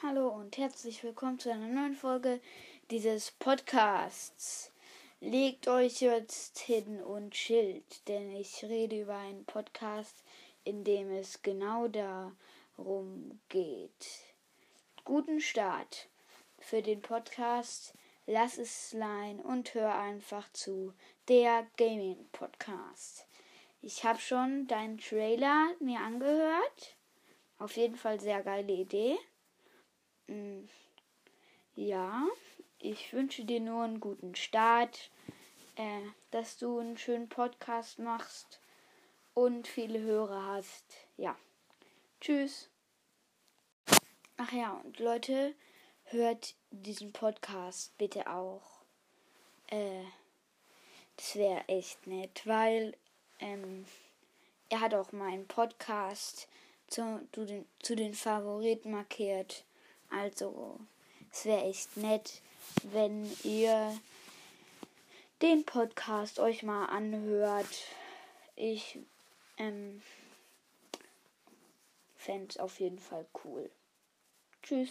Hallo und herzlich willkommen zu einer neuen Folge dieses Podcasts. Legt euch jetzt hin und chillt, denn ich rede über einen Podcast, in dem es genau darum geht. Guten Start für den Podcast. Lass es sein und hör einfach zu. Der Gaming Podcast. Ich habe schon deinen Trailer mir angehört. Auf jeden Fall sehr geile Idee. Mm, ja, ich wünsche dir nur einen guten Start, äh, dass du einen schönen Podcast machst und viele Hörer hast. Ja, tschüss. Ach ja, und Leute, hört diesen Podcast bitte auch. Äh, das wäre echt nett, weil ähm, er hat auch meinen Podcast zu, zu, den, zu den Favoriten markiert. Also, es wäre echt nett, wenn ihr den Podcast euch mal anhört. Ich ähm, fände es auf jeden Fall cool. Tschüss.